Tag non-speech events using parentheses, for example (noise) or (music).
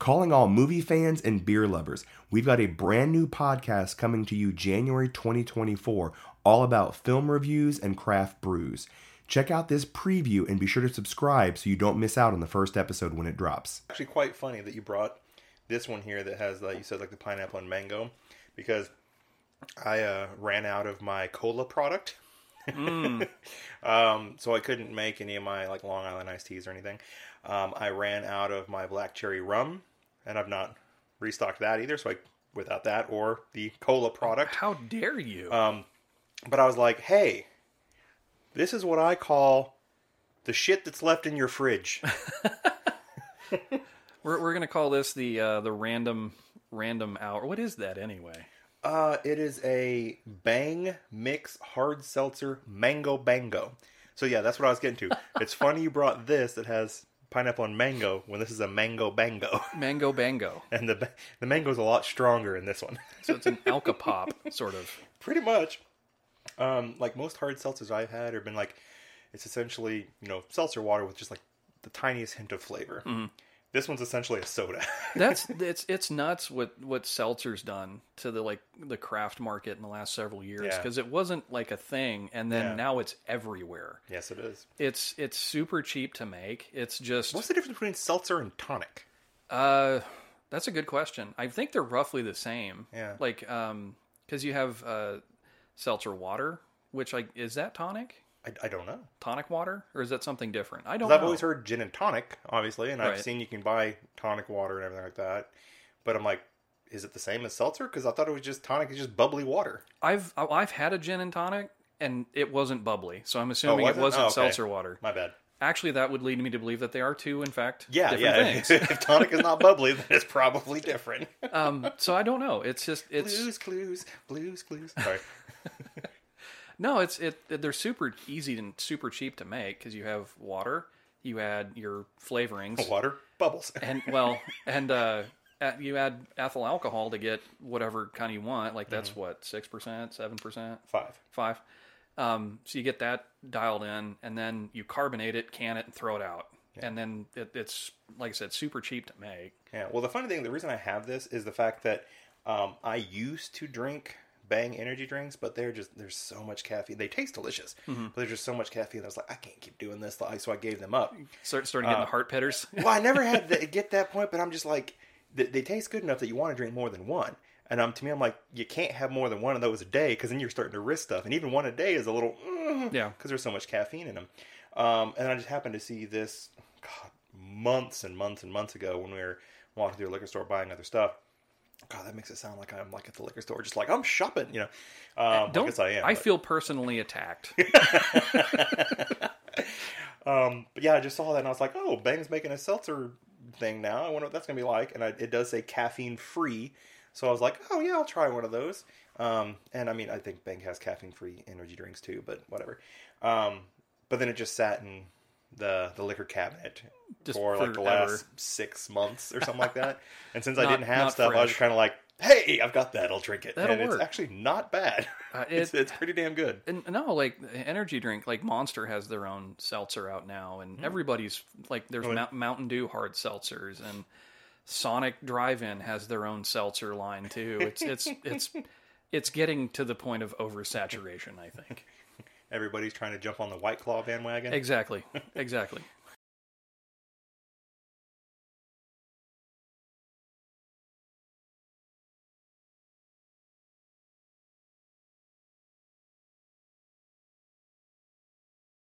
Calling all movie fans and beer lovers, we've got a brand new podcast coming to you January 2024, all about film reviews and craft brews. Check out this preview and be sure to subscribe so you don't miss out on the first episode when it drops. Actually, quite funny that you brought this one here that has, like you said, like the pineapple and mango, because I uh, ran out of my cola product. (laughs) um, so I couldn't make any of my like Long Island iced teas or anything. Um, I ran out of my black cherry rum, and I've not restocked that either. So I without that or the cola product. How dare you? Um, but I was like, hey, this is what I call the shit that's left in your fridge. (laughs) we're we're gonna call this the uh, the random random hour. What is that anyway? Uh, it is a Bang Mix Hard Seltzer Mango Bango. So yeah, that's what I was getting to. (laughs) It's funny you brought this that has pineapple and mango when this is a Mango Bango, (laughs) Mango Bango. and the the mango's a lot stronger in this one. (laughs) So it's an alcopop sort of. Pretty much. Um, like most hard seltzers I've had have been like, it's essentially you know seltzer water with just like the tiniest hint of flavor. This one's essentially a soda. (laughs) That's it's it's nuts what what seltzer's done to the like the craft market in the last several years Yeah. because it wasn't like a thing and then Yeah. now it's everywhere. yes, it is. It's it's super cheap to make. It's just What's the difference between seltzer and tonic? Uh, that's a good question. I think they're roughly the same. Yeah. Like, um, because you have uh, seltzer water, which like is that tonic? I, I don't know. Tonic water, or is that something different? I don't. I've know. always heard gin and tonic, obviously, and I've seen you can buy tonic water and everything like that. But I'm like, is it the same as seltzer? Because I thought it was just tonic is just bubbly water. I've I've had a gin and tonic, and it wasn't bubbly, so I'm assuming was it it? wasn't Oh, okay. seltzer water. My bad. Actually, that would lead me to believe that they are two, in fact, Yeah, different yeah. things. (laughs) if tonic is not bubbly, then it's probably different. um, so I don't know. It's just (laughs) it's blues clues, blues clues. Sorry. (laughs) No, it's it. They're super easy and super cheap to make because you have water, you add your flavorings, (laughs) Water bubbles. (laughs) and well, and uh, you add ethyl alcohol to get whatever kind you want. Like that's what six percent, seven percent, Five. five. Um, so you get that dialed in, and then you carbonate it, can it, and throw it out. And then it, it's like I said, super cheap to make. Yeah. Well, the funny thing, the reason I have this is the fact that um, I used to drink Bang energy drinks, but they're just there's so much caffeine. They taste delicious, but there's just so much caffeine. I was like, I can't keep doing this, like, so I gave them up. Start starting getting the heart pitters. Well, I never had to get that point, but I'm just like, they, they taste good enough that you want to drink more than one. And um, to me, I'm like, you can't have more than one of those a day because then you're starting to risk stuff. And even one a day is a little, Yeah. because there's so much caffeine in them. Um, and I just happened to see this, God, months and months and months ago when we were walking through a liquor store buying other stuff. God, that makes it sound like I'm like at the liquor store, just like I'm shopping, you know. Um, Don't I I am. but- feel personally attacked. (laughs) Um, but yeah, I just saw that and I was like, oh, Bang's making a seltzer thing now. I wonder what that's going to be like. And I, it does say caffeine free. So I was like, oh, yeah, I'll try one of those. Um, and I mean, I think Bang has caffeine free energy drinks too, but whatever. Um, but then it just sat in the, the liquor cabinet Just for like the forever. last six months or something like that. (laughs) And since I Not- didn't have not stuff, I was fresh. kind of like, hey, I've got that. I'll drink it. That'll and work. it's actually not bad. Uh, (laughs) it's, it- it's pretty damn good. And no, like energy drink, like Monster has their own seltzer out now, Hmm. and everybody's like there's Oh, Mount, Mountain Dew hard seltzers, and Sonic Drive-In has their own seltzer line too. It's it's it's (laughs) it's getting to the point of oversaturation. I think Everybody's trying to jump on the White Claw bandwagon. exactly, (laughs) exactly.